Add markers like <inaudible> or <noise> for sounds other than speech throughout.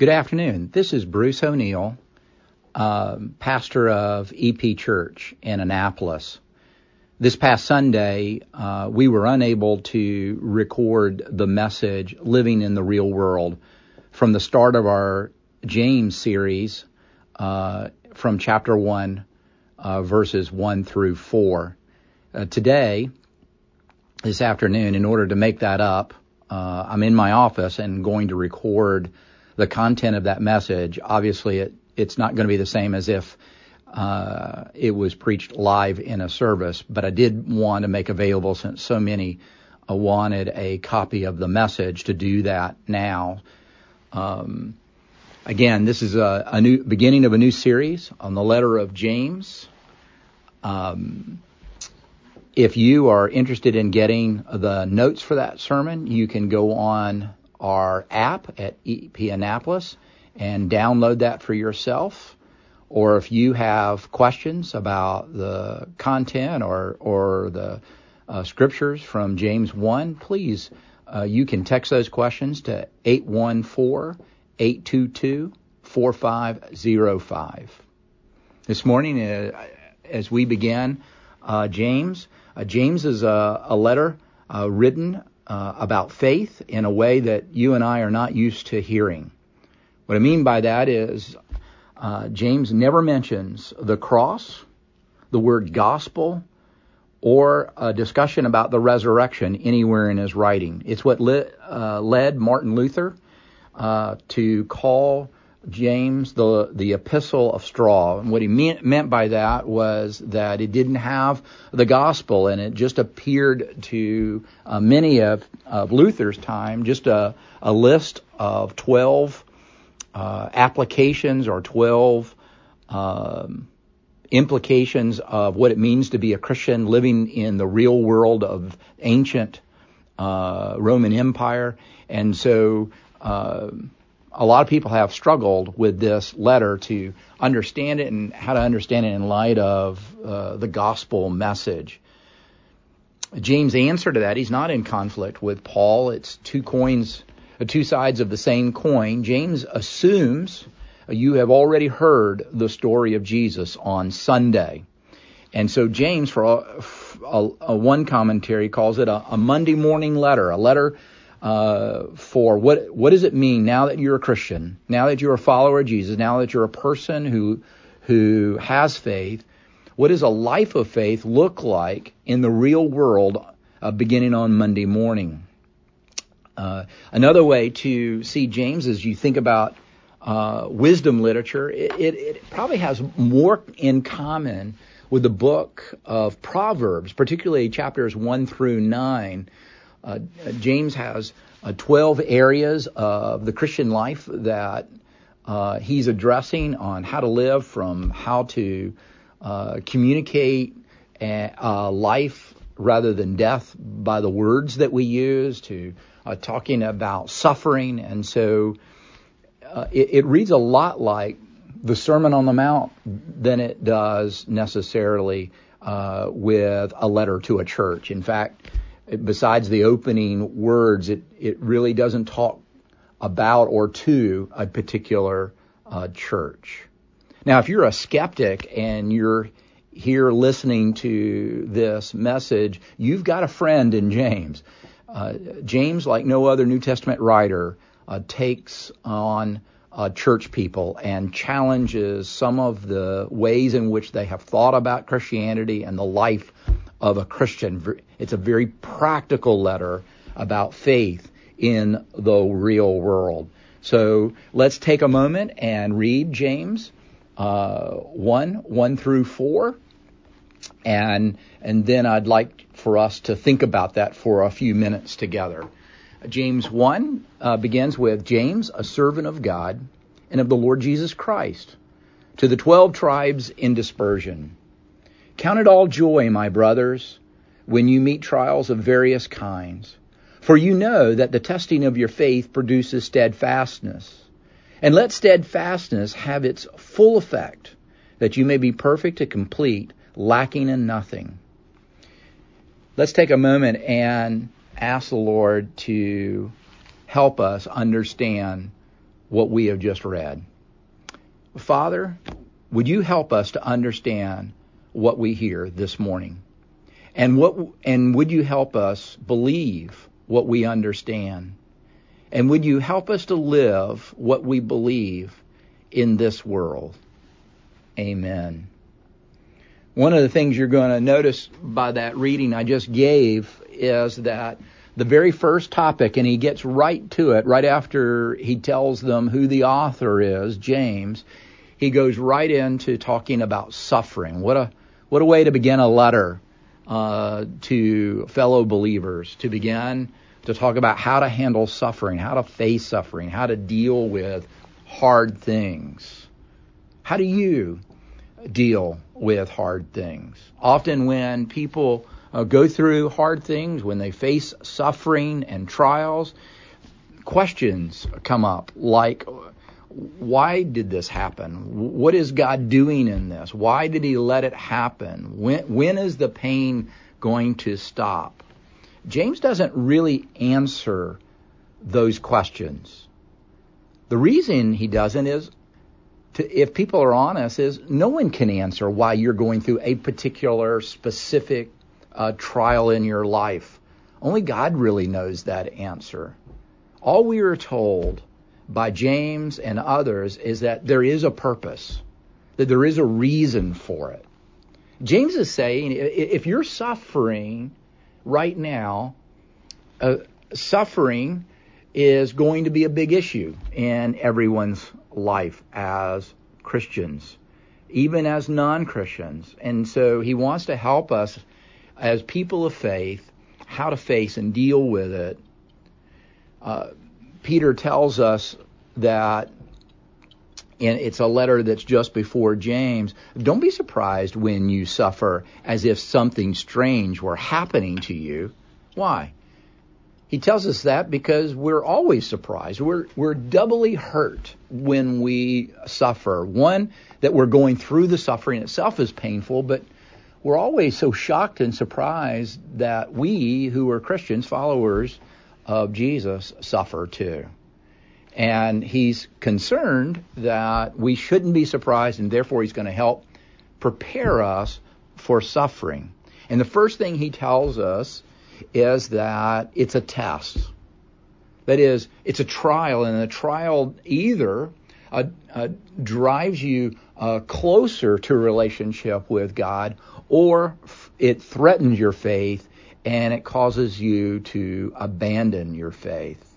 Good afternoon. This is Bruce O'Neill, uh, pastor of EP Church in Annapolis. This past Sunday, uh, we were unable to record the message Living in the Real World from the start of our James series uh, from chapter 1, uh, verses 1 through 4. Uh, today, this afternoon, in order to make that up, uh, I'm in my office and going to record the content of that message. Obviously, it, it's not going to be the same as if uh, it was preached live in a service, but I did want to make available since so many uh, wanted a copy of the message to do that now. Um, again, this is a, a, new beginning of a new series on the letter of James. Um, if you are interested in getting the notes for that sermon, you can go on our app at EP Annapolis and download that for yourself. Or if you have questions about the content or or the uh, scriptures from James 1, please uh, you can text those questions to 814-822-4505. This morning, uh, as we begin uh, James, uh, James is a, a letter uh, written uh, about faith in a way that you and I are not used to hearing. What I mean by that is uh, James never mentions the cross, the word gospel, or a discussion about the resurrection anywhere in his writing. It's what lit, uh, led Martin Luther uh, to call James the the epistle of straw. And what he meant, meant by that was that it didn't have the gospel, and it just appeared to uh, many of, of Luther's time just a, a list of twelve uh, applications or twelve um, implications of what it means to be a Christian living in the real world of ancient uh, Roman Empire, and so. Uh, a lot of people have struggled with this letter to understand it and how to understand it in light of uh, the gospel message. James' answer to that, he's not in conflict with Paul. It's two coins, uh, two sides of the same coin. James assumes you have already heard the story of Jesus on Sunday. And so James, for a, a, a one commentary, calls it a, a Monday morning letter, a letter uh, for what what does it mean now that you're a Christian, now that you're a follower of Jesus, now that you're a person who who has faith. What does a life of faith look like in the real world, uh, beginning on Monday morning? Uh, another way to see James as you think about uh, wisdom literature, it, it, it probably has more in common with the book of Proverbs, particularly chapters 1 through 9, uh, James has uh, 12 areas of the Christian life that uh, he's addressing on how to live, from how to uh, communicate a, uh, life rather than death by the words that we use, to uh, talking about suffering. And so it, it reads a lot like the Sermon on the Mount than it does necessarily with a letter to a church. In fact, besides the opening words, it, it really doesn't talk about or to a particular uh, church. Now, if you're a skeptic and you're here listening to this message, you've got a friend in James. Uh, James, like no other New Testament writer, uh, takes on uh, church people and challenges some of the ways in which they have thought about Christianity and the life of a Christian. It's a very practical letter about faith in the real world. So let's take a moment and read James uh, 1, 1 through 4. And, and then I'd like for us to think about that for a few minutes together. James 1 uh, begins with James, a servant of God and of the Lord Jesus Christ, to the 12 tribes in dispersion Count it all joy, my brothers, when you meet trials of various kinds, for you know that the testing of your faith produces steadfastness. And let steadfastness have its full effect, that you may be perfect and complete, lacking in nothing. Let's take a moment and ask the Lord to help us understand what we have just read. Father, would you help us to understand what we hear this morning? And what and would you help us believe what we understand? And would you help us to live what we believe in this world? Amen. One of the things you're going to notice by that reading I just gave is that the very first topic, and he gets right to it right after he tells them who the author is, James, he goes right into talking about suffering. What a what a way to begin a letter uh, to fellow believers to begin to talk about how to handle suffering, how to face suffering, how to deal with hard things. How do you deal with hard things? Often, when people uh, go through hard things, when they face suffering and trials, questions come up like, why did this happen? What is God doing in this? Why did He let it happen? When, when is the pain going to stop? James doesn't really answer those questions. The reason he doesn't is, to, if people are honest, is no one can answer why you're going through a particular specific uh, trial in your life. Only God really knows that answer. All we are told by James and others is that there is a purpose, that there is a reason for it. James is saying if you're suffering right now, uh, suffering is going to be a big issue in everyone's life as Christians, even as non Christians. And so he wants to help us as people of faith how to face and deal with it. Uh, Peter tells us that and it's a letter that's just before James. Don't be surprised when you suffer as if something strange were happening to you. Why? He tells us that because we're always surprised. We're, we're doubly hurt when we suffer. One, that we're going through the suffering itself is painful, but we're always so shocked and surprised that we, who are Christians, followers of Jesus, suffer too. And he's concerned that we shouldn't be surprised, and therefore he's going to help prepare us for suffering. And the first thing he tells us is that it's a test. That is, it's a trial, and the trial either uh, uh, drives you uh, closer to a relationship with God, or f- it threatens your faith and it causes you to abandon your faith.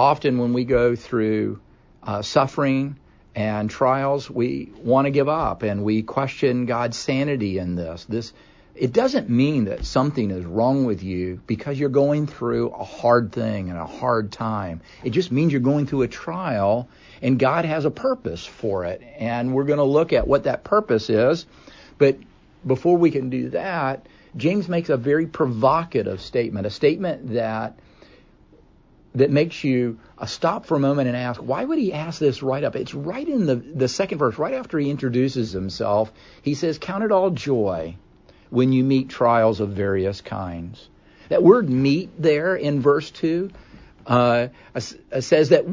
often when we go through uh, suffering and trials, we want to give up and we question God's sanity in this. This it doesn't mean that something is wrong with you because you're going through a hard thing and a hard time. It just means you're going through a trial and God has a purpose for it. And we're going to look at what that purpose is. But before we can do that, James makes a very provocative statement, a statement that that makes you uh, stop for a moment and ask, why would he ask this right up? It's right in the, the second verse, right after he introduces himself. He says, Count it all joy when you meet trials of various kinds. That word meet there in verse 2 uh, says that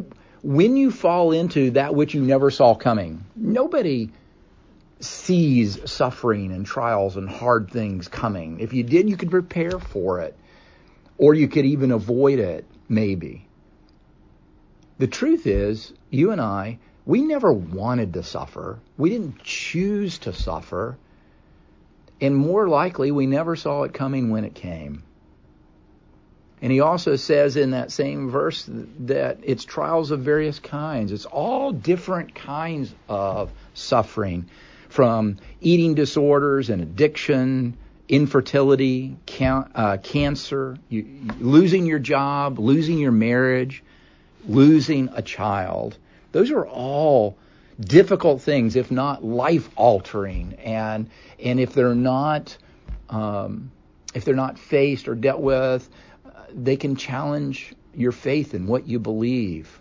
when you fall into that which you never saw coming, nobody sees suffering and trials and hard things coming. If you did, you could prepare for it, or you could even avoid it maybe. The truth is, you and I, we never wanted to suffer. We didn't choose to suffer. And more likely, we never saw it coming when it came. And he also says in that same verse that it's trials of various kinds. It's all different kinds of suffering, from eating disorders and addiction infertility, uh, cancer, you, losing your job, losing your marriage, losing a child. Those are all difficult things, if not life altering, and and if they're not um, if they're not faced or dealt with, uh, they can challenge your faith in what you believe.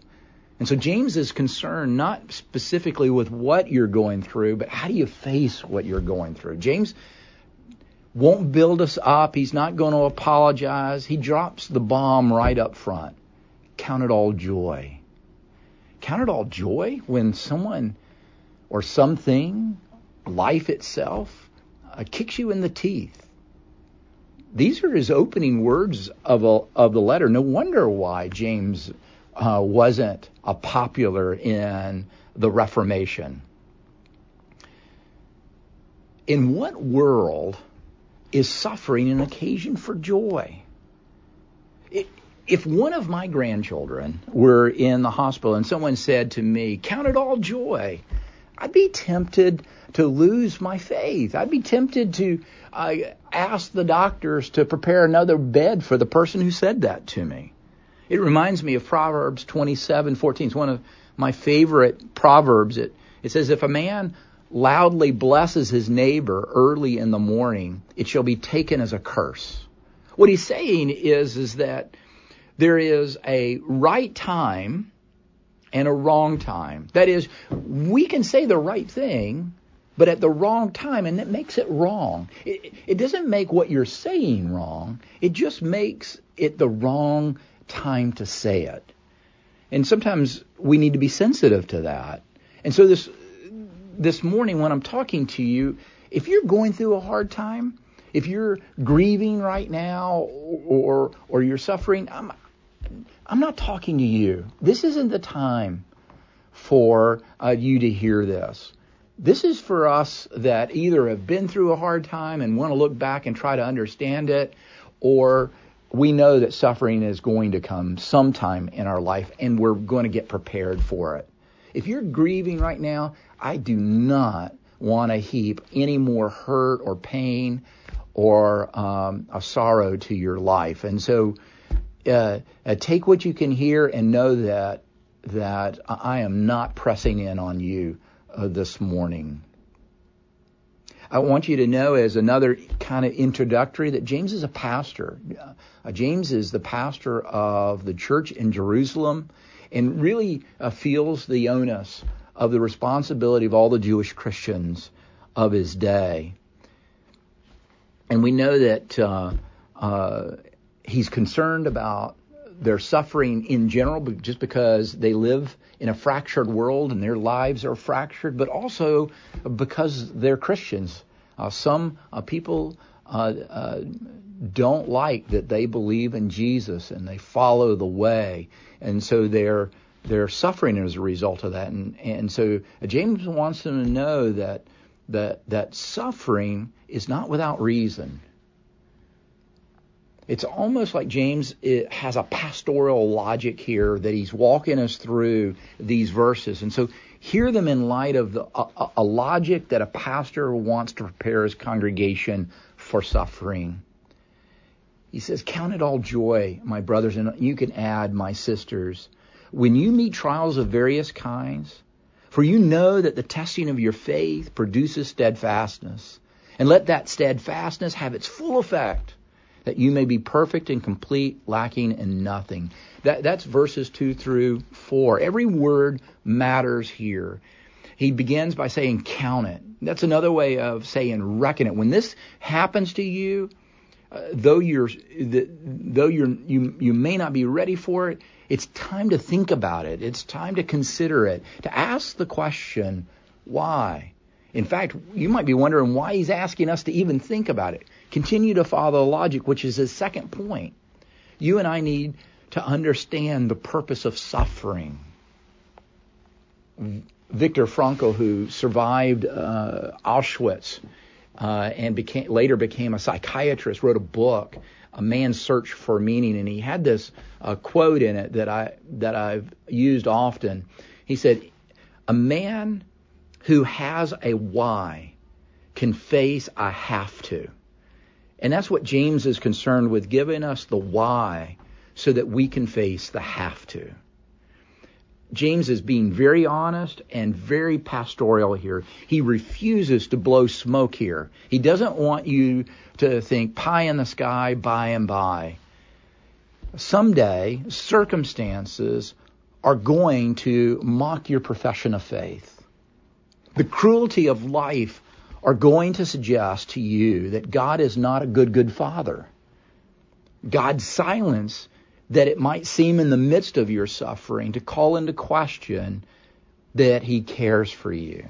And so James is concerned not specifically with what you're going through, but how do you face what you're going through. James won't build us up. He's not going to apologize. He drops the bomb right up front. Count it all joy. Count it all joy when someone or something, life itself, uh, kicks you in the teeth. These are his opening words of, a, of the letter. No wonder why James uh, wasn't a popular in the Reformation. In what world is suffering an occasion for joy? if one of my grandchildren were in the hospital and someone said to me, Count it all joy, I'd be tempted to lose my faith. I'd be tempted to uh, ask the doctors to prepare another bed for the person who said that to me. It reminds me of Proverbs 27:14. It's one of my favorite proverbs. It it says if a man loudly blesses his neighbor early in the morning, it shall be taken as a curse. What he's saying is is that there is a right time and a wrong time. That is, we can say the right thing, but at the wrong time, and it makes it wrong. It, it doesn't make what you're saying wrong, it just makes it the wrong time to say it. And sometimes we need to be sensitive to that. And so this this morning when I'm talking to you, if you're going through a hard time, if you're grieving right now or or you're suffering, I'm I'm not talking to you. This isn't the time for uh, you to hear this. This is for us that either have been through a hard time and want to look back and try to understand it, or we know that suffering is going to come sometime in our life and we're going to get prepared for it. If you're grieving right now, I do not want to heap any more hurt or pain or um, a sorrow to your life. And so uh, uh, take what you can hear and know that that I am not pressing in on you uh, this morning. I want you to know, as another kind of introductory, that James is a pastor. Uh, James is the pastor of the church in Jerusalem and really uh, feels the onus of the responsibility of all the Jewish Christians of his day. And we know that uh, uh, he's concerned about their suffering in general, just because they live in a fractured world and their lives are fractured, but also because they're Christians. Uh, some uh, people uh, uh don't like that they believe in Jesus and they follow the way, and so they're they're suffering as a result of that. And and so James wants them to know that that that suffering is not without reason. It's almost like James eh, has a pastoral logic here that he's walking us through these verses. And so hear them in light of the, a, a logic that a pastor wants to prepare his congregation for suffering. He says, Count it all joy, my brothers, and you can add, my sisters, when you meet trials of various kinds, for you know that the testing of your faith produces steadfastness. And let that steadfastness have its full effect that you may be perfect and complete, lacking in nothing. That, that's verses 2 through 4. Every word matters here. He begins by saying, count it. That's another way of saying, reckon it. When this happens to you, uh, though you're, the, though you're, you, you may not be ready for it, it's time to think about it. It's time to consider it, to ask the question, why? In fact, you might be wondering why he's asking us to even think about it. Continue to follow the logic, which is his second point. You and I need to understand the purpose of suffering. Viktor Frankl, who survived uh, Auschwitz uh, and became, later became a psychiatrist, wrote a book, A Man's Search for Meaning, and he had this uh, quote in it that I that I've used often. He said, "A man who has a why can face a have to." And that's what James is concerned with, giving us the why so that we can face the have to. James is being very honest and very pastoral here. He refuses to blow smoke here. He doesn't want you to think pie in the sky by and by. Someday, circumstances are going to mock your profession of faith. The cruelty of life are going to suggest to you that God is not a good, good father. God's silence, that it might seem in the midst of your suffering to call into question that he cares for you.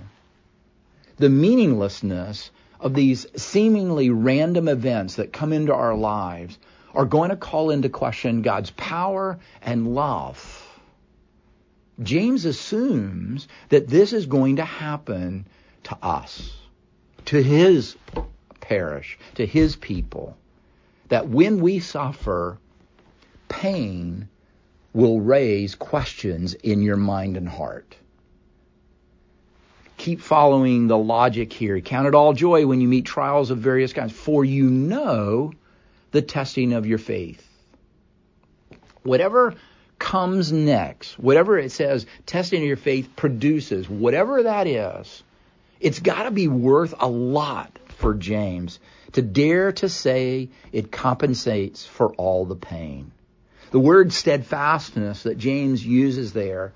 The meaninglessness of these seemingly random events that come into our lives are going to call into question God's power and love. James assumes that this is going to happen to us, to his parish, to his people. That when we suffer, pain will raise questions in your mind and heart keep following the logic here. Count it all joy when you meet trials of various kinds, for you know the testing of your faith. Whatever comes next, whatever it says, testing of your faith produces, whatever that is, it's got to be worth a lot for James to dare to say it compensates for all the pain. The word steadfastness that James uses there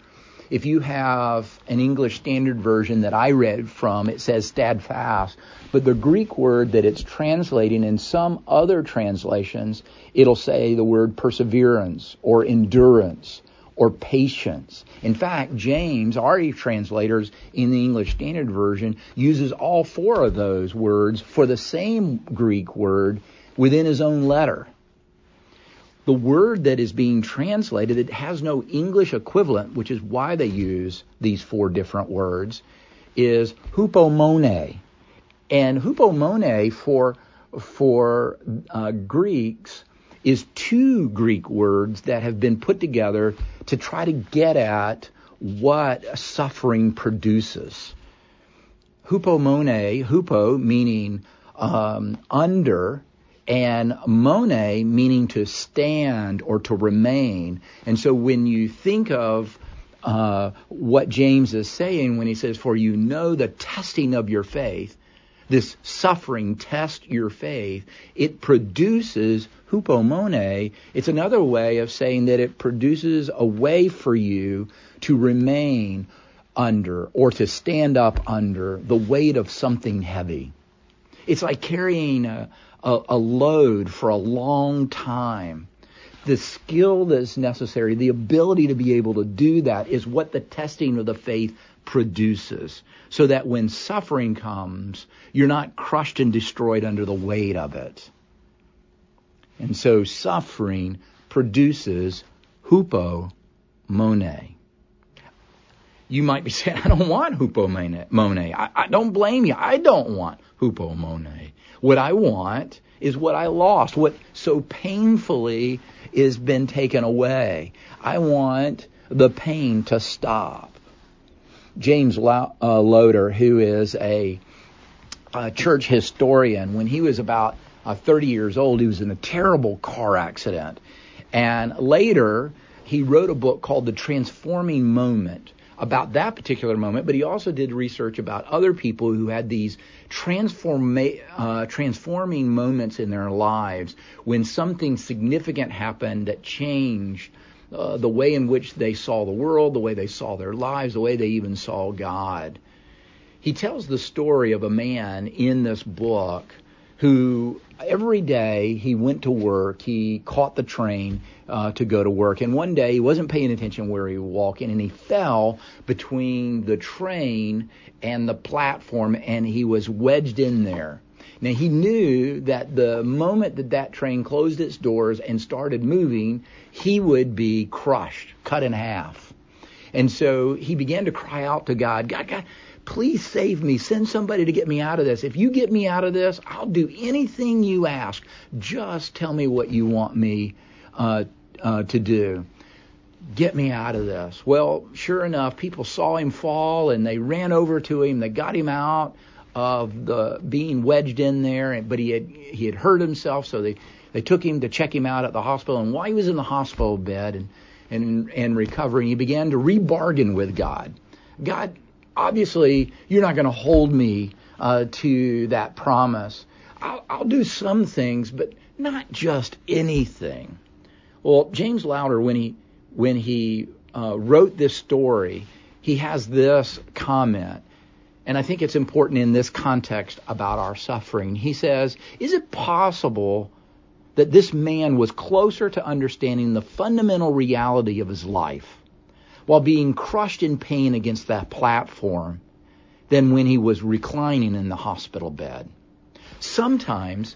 if you have an English Standard Version that I read from, it says steadfast, but the Greek word that it's translating in some other translations, it'll say the word perseverance or endurance or patience. In fact, James, our translators in the English Standard Version, uses all four of those words for the same Greek word within his own letter the word that is being translated, it has no English equivalent, which is why they use these four different words, is hupomone. And hupomone for, for uh, Greeks is two Greek words that have been put together to try to get at what suffering produces. Hupomone, hupo meaning um, under, and mone meaning to stand or to remain. And so when you think of uh, what James is saying when he says, For you know the testing of your faith, this suffering test your faith, it produces hupomone. It's another way of saying that it produces a way for you to remain under or to stand up under the weight of something heavy. It's like carrying a, a, a load for a long time. The skill that's necessary, the ability to be able to do that is what the testing of the faith produces. So that when suffering comes, you're not crushed and destroyed under the weight of it. And so suffering produces hupomone. You might be <laughs> saying, I don't want hupomone. I, I don't blame you. I don't want hupomone. What I want is what I lost, what so painfully is been taken away. I want the pain to stop. James uh, Loder, who is a, a, church historian, when he was about uh, 30 years old, he was in a terrible car accident. And later, he wrote a book called The Transforming Moment about that particular moment, but he also did research about other people who had these transforma- uh, transforming moments in their lives when something significant happened that changed uh, the way in which they saw the world, the way they saw their lives, the way they even saw God. He tells the story of a man in this book who every day he went to work, he caught the train uh, to go to work, and one day he wasn't paying attention where he was walking, and he fell between the train and the platform, and he was wedged in there. Now he knew that the moment that that train closed its doors and started moving, he would be crushed, cut in half. And so he began to cry out to God, God, God, please save me. Send somebody to get me out of this. If you get me out of this, I'll do anything you ask. Just tell me what you want me uh, uh, to do. Get me out of this. Well, sure enough, people saw him fall and they ran over to him. They got him out of the being wedged in there, but he had he had hurt himself, so they they took him to check him out at the hospital. And while he was in the hospital bed and and and recovering, he began to rebargain with God. God, obviously you're not going to hold me uh, to that promise. I'll, I'll do some things, but not just anything. Well, James Loder, when he when he uh, wrote this story, he has this comment. and I think it's important in this context about our suffering. He says, Is it possible that this man was closer to understanding the fundamental reality of his life while being crushed in pain against that platform than when he was reclining in the hospital bed? Sometimes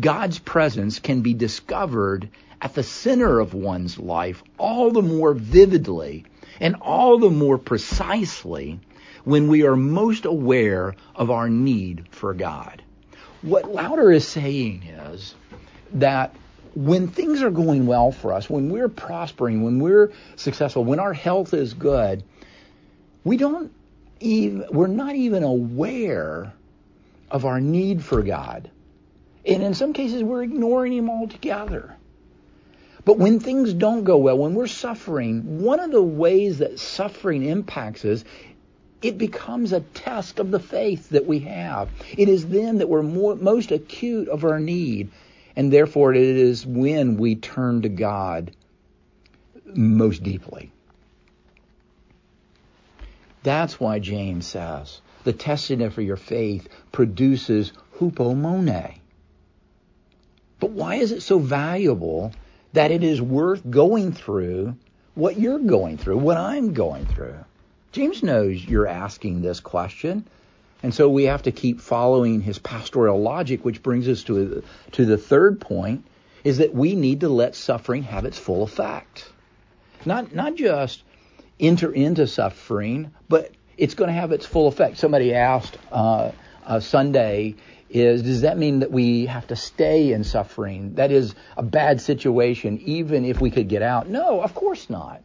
God's presence can be discovered at the center of one's life all the more vividly and all the more precisely when we are most aware of our need for God. What Loder is saying is that when things are going well for us, when we're prospering, when we're successful, when our health is good, we don't even, we're not even aware of our need for God. And in some cases, we're ignoring Him altogether. But when things don't go well, when we're suffering, one of the ways that suffering impacts us it becomes a test of the faith that we have. It is then that we're more, most acute of our need, and therefore it is when we turn to God most deeply. That's why James says the testing of your faith produces hupomone. But why is it so valuable that it is worth going through what you're going through, what I'm going through? James knows you're asking this question. And so we have to keep following his pastoral logic, which brings us to, to the third point, is that we need to let suffering have its full effect. Not, not just enter into suffering, but it's going to have its full effect. Somebody asked uh, uh, Sunday, is does that mean that we have to stay in suffering? That is a bad situation, even if we could get out? No, of course not.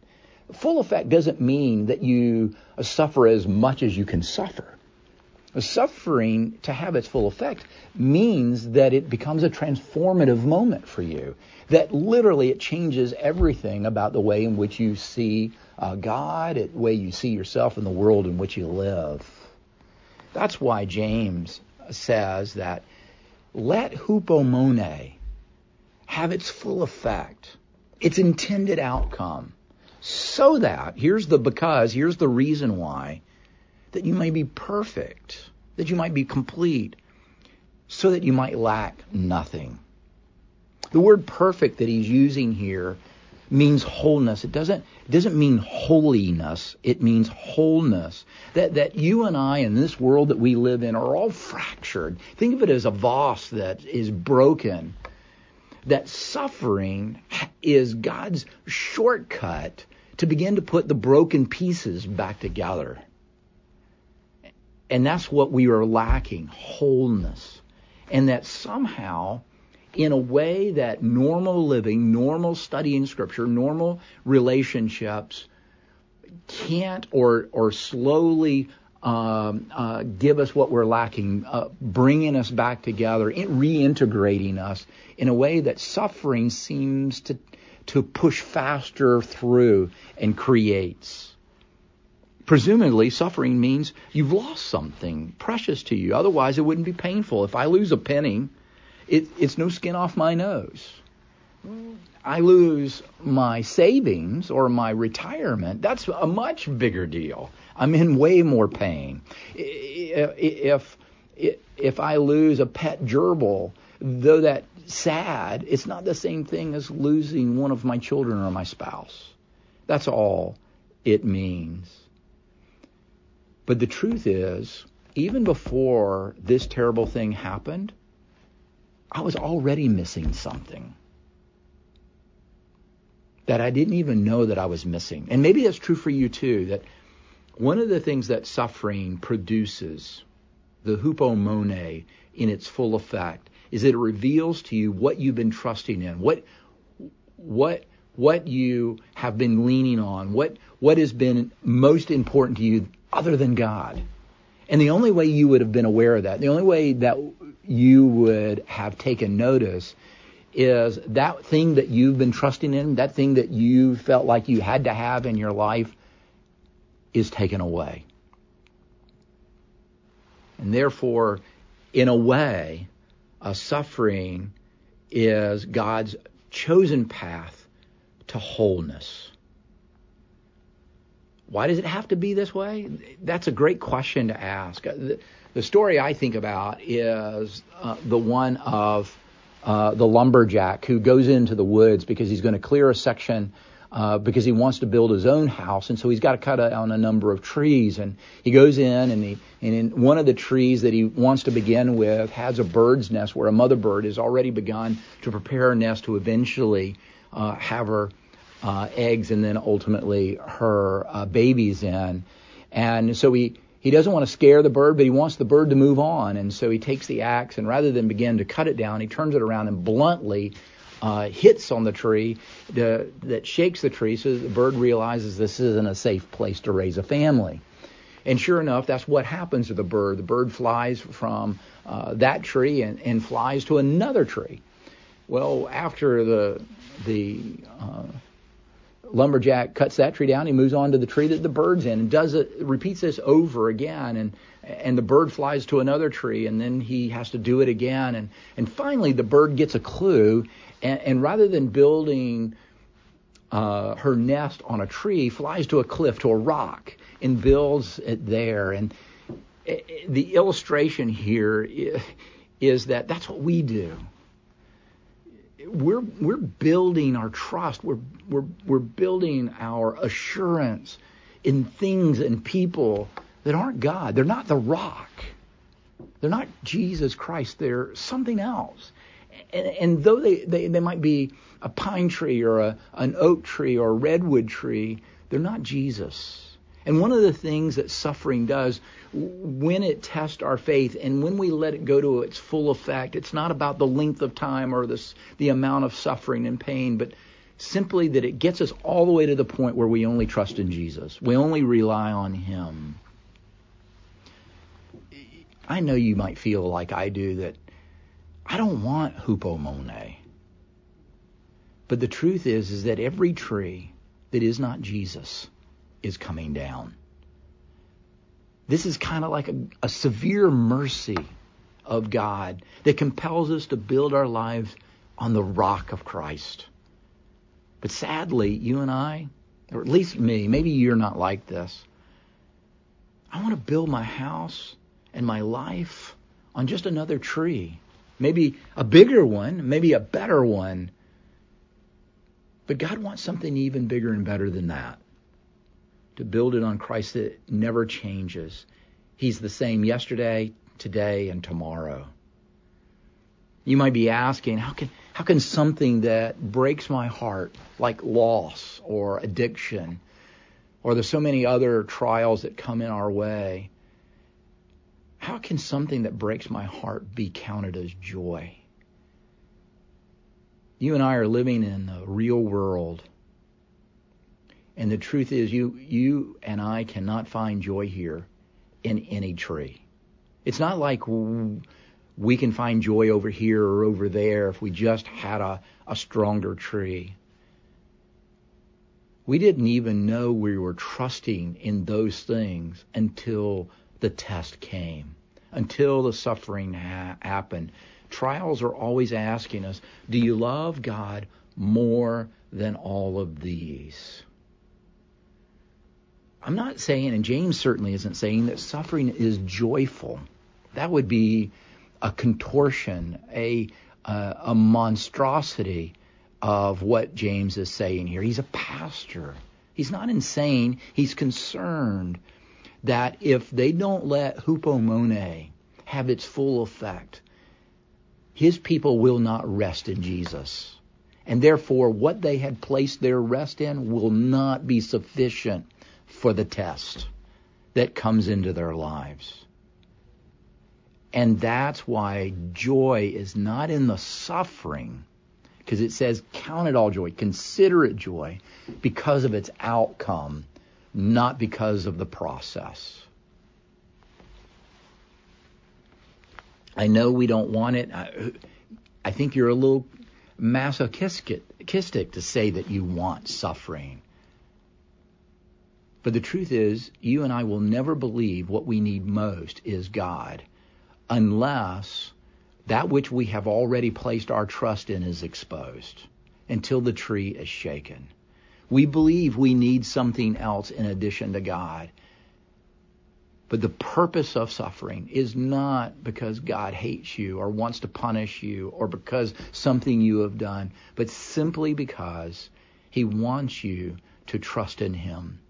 Full effect doesn't mean that you suffer as much as you can suffer. Suffering to have its full effect means that it becomes a transformative moment for you. That literally it changes everything about the way in which you see uh, God, the way you see yourself and the world in which you live. That's why James says that let hupomone have its full effect, its intended outcome so that, here's the because, here's the reason why, that you may be perfect, that you might be complete, so that you might lack nothing. The word perfect that he's using here means wholeness. It doesn't it doesn't mean holiness. It means wholeness. That that you and I in this world that we live in are all fractured. Think of it as a vase that is broken. That suffering is God's shortcut to begin to put the broken pieces back together. And that's what we are lacking wholeness. And that somehow, in a way that normal living, normal studying scripture, normal relationships can't or, or slowly um, uh, give us what we're lacking, uh, bringing us back together, reintegrating us in a way that suffering seems to to push faster through and creates. Presumably, suffering means you've lost something precious to you. Otherwise, it wouldn't be painful. If I lose a penny, it, it's no skin off my nose. I lose my savings or my retirement, that's a much bigger deal. I'm in way more pain. If if I lose a pet gerbil, though that sad, it's not the same thing as losing one of my children or my spouse. That's all it means. But the truth is, even before this terrible thing happened, I was already missing something that I didn't even know that I was missing. And maybe that's true for you too, that one of the things that suffering produces, the hupomone in its full effect, is that it reveals to you what you've been trusting in, what what what you have been leaning on, what what has been most important to you other than God. And the only way you would have been aware of that, the only way that you would have taken notice is that thing that you've been trusting in, that thing that you felt like you had to have in your life is taken away. And therefore, in a way, uh, suffering is God's chosen path to wholeness. Why does it have to be this way? That's a great question to ask. The, the story I think about is uh, the one of uh, the lumberjack who goes into the woods because he's going to clear a section uh, because he wants to build his own house, and so he's got to cut down a number of trees. And he goes in, and he and in one of the trees that he wants to begin with has a bird's nest where a mother bird has already begun to prepare a nest to eventually uh, have her uh, eggs and then ultimately her uh, babies in. And so he he doesn't want to scare the bird, but he wants the bird to move on. And so he takes the axe and rather than begin to cut it down, he turns it around and bluntly uh, hits on the tree to, that shakes the tree so the bird realizes this isn't a safe place to raise a family. And sure enough, that's what happens to the bird. The bird flies from uh, that tree and, and flies to another tree. Well, after the the uh, lumberjack cuts that tree down, he moves on to the tree that the bird's in, and does it repeats this over again, and and the bird flies to another tree, and then he has to do it again, and and finally the bird gets a clue, and, and rather than building uh, her nest on a tree, flies to a cliff, to a rock, and builds it there. And eh, eh, the illustration here is that that's what we do. We're we're building our trust. We're we're we're building our assurance in things and people that aren't God. They're not the rock. They're not Jesus Christ. They're something else and, and though they, they, they might be a pine tree or a, an oak tree or a redwood tree, they're not Jesus. And one of the things that suffering does when it tests our faith and when we let it go to its full effect, it's not about the length of time or this, the amount of suffering and pain, but simply that it gets us all the way to the point where we only trust in Jesus. We only rely on Him. I know you might feel like I do that I don't want hupomone. But the truth is, is that every tree that is not Jesus is coming down. This is kind of like a, a severe mercy of God that compels us to build our lives on the rock of Christ. But sadly, you and I, or at least me, maybe you're not like this. I want to build my house and my life on just another tree maybe a bigger one, maybe a better one. But God wants something even bigger and better than that. To build it on Christ that never changes. He's the same yesterday, today, and tomorrow. You might be asking, how can how can something that breaks my heart, like loss or addiction, or there's so many other trials that come in our way, how can something that breaks my heart be counted as joy? You and I are living in the real world. And the truth is, you, you and I cannot find joy here in any tree. It's not like we can find joy over here or over there if we just had a, a stronger tree. We didn't even know we were trusting in those things until the test came, until the suffering ha- happened. Trials are always asking us, do you love God more than all of these? I'm not saying, and James certainly isn't saying, that suffering is joyful. That would be a contortion, a, uh, a monstrosity of what James is saying here. He's a pastor. He's not insane. He's concerned that if they don't let hupomone have its full effect, his people will not rest in Jesus. And therefore, what they had placed their rest in will not be sufficient for the test that comes into their lives. And that's why joy is not in the suffering, because it says, count it all joy, consider it joy, because of its outcome not because of the process. I know we don't want it. I, I think you're a little masochistic to say that you want suffering. But the truth is, you and I will never believe what we need most is God unless that which we have already placed our trust in is exposed until the tree is shaken. We believe we need something else in addition to God. But the purpose of suffering is not because God hates you or wants to punish you or because something you have done, but simply because He wants you to trust in Him.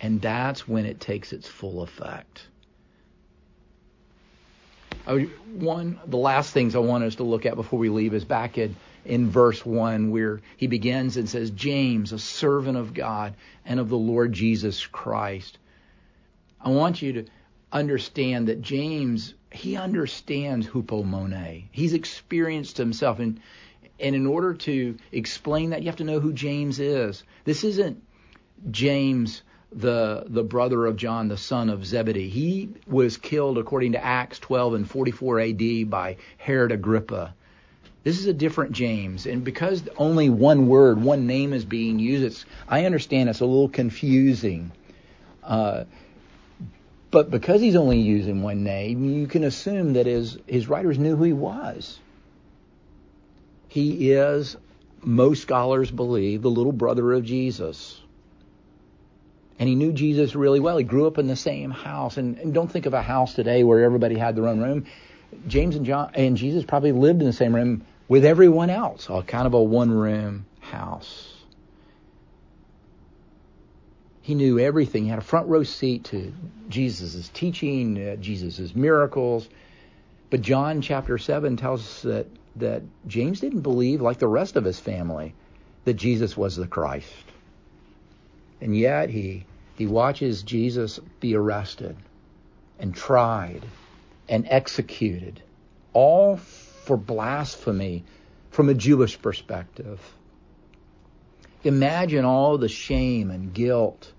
And that's when it takes its full effect. One, the last things I want us to look at before we leave is back in, in verse 1 where he begins and says, James, a servant of God and of the Lord Jesus Christ. I want you to understand that James, he understands hupomone. He's experienced himself. And, and in order to explain that, you have to know who James is. This isn't James the the brother of John, the son of Zebedee. He was killed according to Acts 12 and 44 AD by Herod Agrippa. This is a different James, and because only one word, one name is being used, I understand it's a little confusing. Uh, but because he's only using one name, you can assume that his his writers knew who he was. He is, most scholars believe, the little brother of Jesus and he knew Jesus really well. He grew up in the same house, and, and, don't think of a house today where everybody had their own room. James and John and Jesus probably lived in the same room with everyone else, a kind of a one-room house. He knew everything. He had a front row seat to Jesus' teaching, uh, Jesus' miracles. But John chapter 7 tells us that, that James didn't believe, like the rest of his family, that Jesus was the Christ. And yet he he watches Jesus be arrested and tried and executed, all for blasphemy from a Jewish perspective. Imagine all the shame and guilt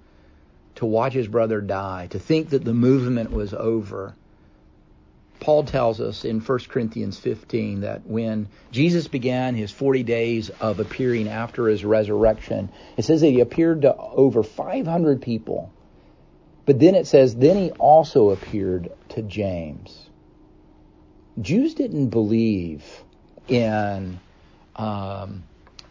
to watch his brother die, to think that the movement was over, Paul tells us in 1 Corinthians 15 that when Jesus began his 40 days of appearing after his resurrection, it says that he appeared to over 500 people. But then it says, then he also appeared to James. Jews didn't believe in um,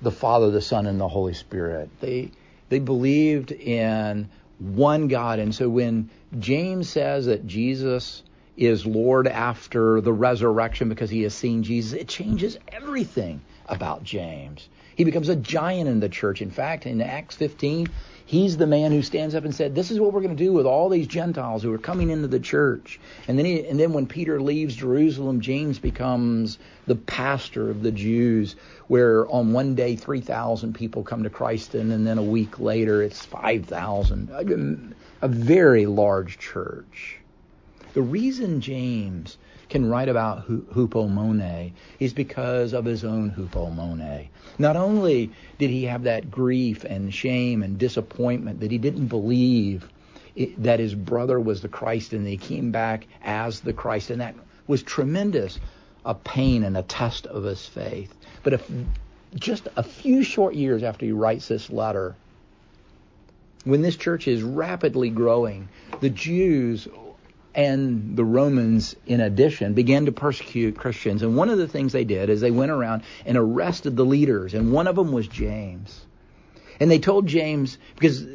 the Father, the Son, and the Holy Spirit. They they believed in one God, and so when James says that Jesus is Lord after the resurrection because he has seen Jesus, it changes everything about James. He becomes a giant in the church. In fact, in Acts 15, he's the man who stands up and said, "This is what we're going to do with all these Gentiles who are coming into the church." And then, he, and then when Peter leaves Jerusalem, James becomes the pastor of the Jews. Where on one day, three thousand people come to Christ, and, and then a week later, it's five thousand. A very large church. The reason James can write about hupomone is because of his own hupomone. Not only did he have that grief and shame and disappointment that he didn't believe it, that his brother was the Christ and he came back as the Christ, and that was tremendous a pain and a test of his faith. But if just a few short years after he writes this letter, when this church is rapidly growing, the Jews and the Romans, in addition, began to persecute Christians. And one of the things they did is they went around and arrested the leaders, and one of them was James. And they told James, because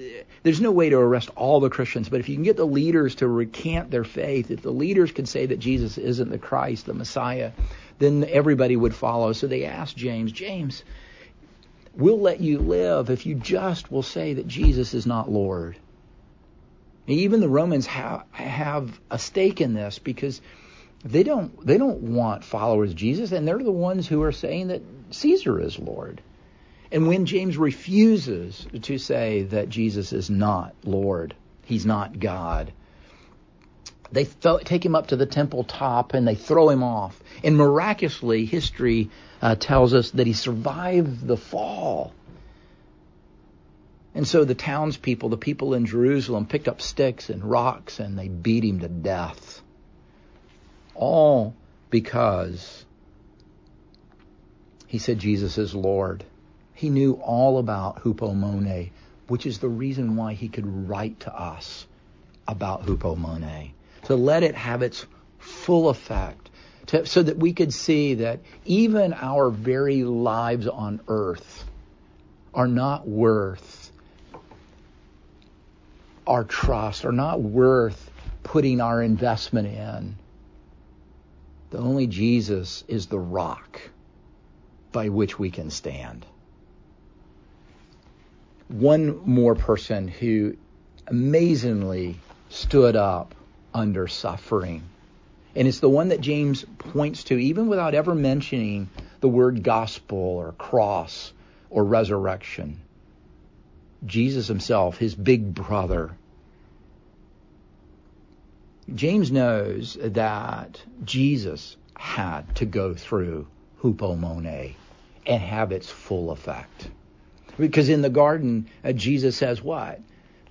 there's no way to arrest all the Christians, but if you can get the leaders to recant their faith, if the leaders could say that Jesus isn't the Christ, the Messiah, then everybody would follow. So they asked James, James, we'll let you live if you just will say that Jesus is not Lord. Even the Romans have have a stake in this because they don't they don't want followers of Jesus, and they're the ones who are saying that Caesar is Lord. And when James refuses to say that Jesus is not Lord, he's not God, they th- take him up to the temple top and they throw him off. And miraculously, history uh, tells us that he survived the fall. And so the townspeople, the people in Jerusalem, picked up sticks and rocks and they beat him to death. All because he said Jesus is Lord. He knew all about hupomone, which is the reason why he could write to us about hupomone. To let it have its full effect. To, so that we could see that even our very lives on earth are not worth our trust, are not worth putting our investment in. The only Jesus is the rock by which we can stand. One more person who amazingly stood up under suffering. And it's the one that James points to, even without ever mentioning the word gospel or cross or resurrection. Jesus himself, his big brother. James knows that Jesus had to go through hupomone and have its full effect. Because in the garden, uh, Jesus says what?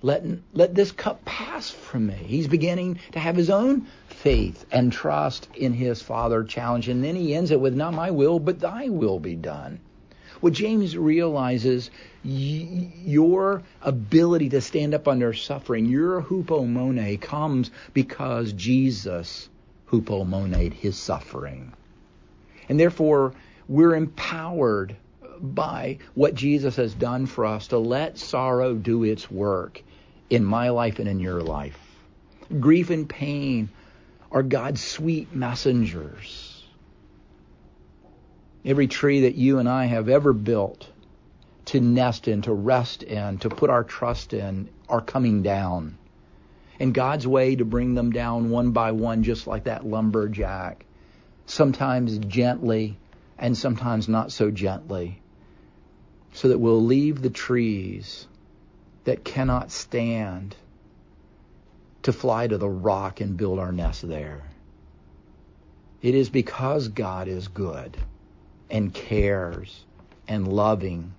Let, let this cup pass from me. He's beginning to have his own faith and trust in his Father challenge. And then he ends it with, Not my will, but thy will be done. What James realizes, y- your ability to stand up under suffering, your hupomone, comes because Jesus hupomoned his suffering. And therefore, we're empowered by what Jesus has done for us to let sorrow do its work in my life and in your life. Grief and pain are God's sweet messengers. Every tree that you and I have ever built to nest in, to rest in, to put our trust in, are coming down. And God's way to bring them down one by one, just like that lumberjack, sometimes gently and sometimes not so gently, so that we'll leave the trees that cannot stand to fly to the rock and build our nest there. It is because God is good and cares and loving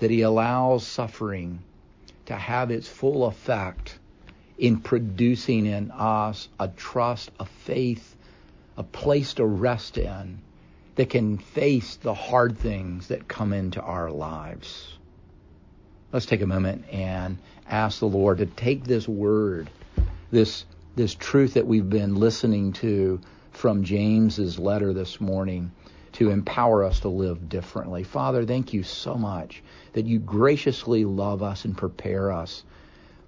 that He allows suffering to have its full effect in producing in us a trust, a faith, a place to rest in that can face the hard things that come into our lives. Let's take a moment and ask the Lord to take this word, this this truth that we've been listening to from James's letter this morning to empower us to live differently. Father, thank you so much that you graciously love us and prepare us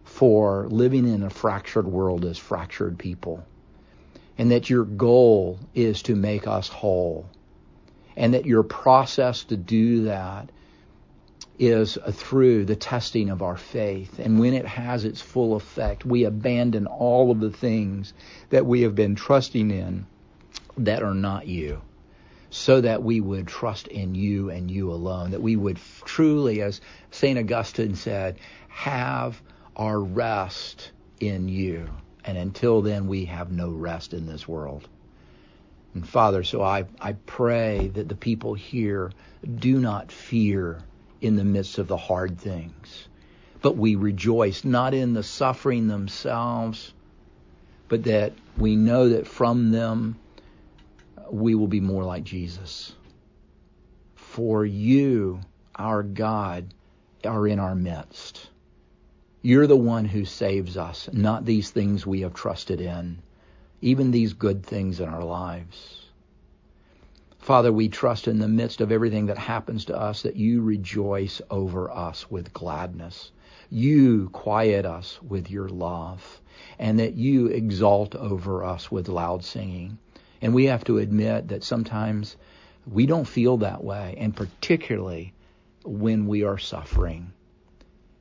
for living in a fractured world as fractured people. And that your goal is to make us whole. And that your process to do that is through the testing of our faith. And when it has its full effect, we abandon all of the things that we have been trusting in that are not you. So that we would trust in you and you alone. That we would truly, as St. Augustine said, have our rest in you. And until then, we have no rest in this world. And Father, so I, I pray that the people here do not fear in the midst of the hard things. But we rejoice not in the suffering themselves, but that we know that from them we will be more like Jesus. For you, our God, are in our midst. You're the one who saves us, not these things we have trusted in, even these good things in our lives. Father, we trust in the midst of everything that happens to us that you rejoice over us with gladness. You quiet us with your love and that you exalt over us with loud singing. And we have to admit that sometimes we don't feel that way, and particularly when we are suffering.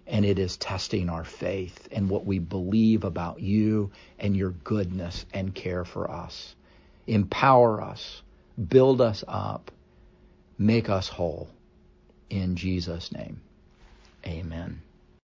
And it is testing our faith and what we believe about you and your goodness and care for us. Empower us build us up, make us whole. In Jesus' name, amen.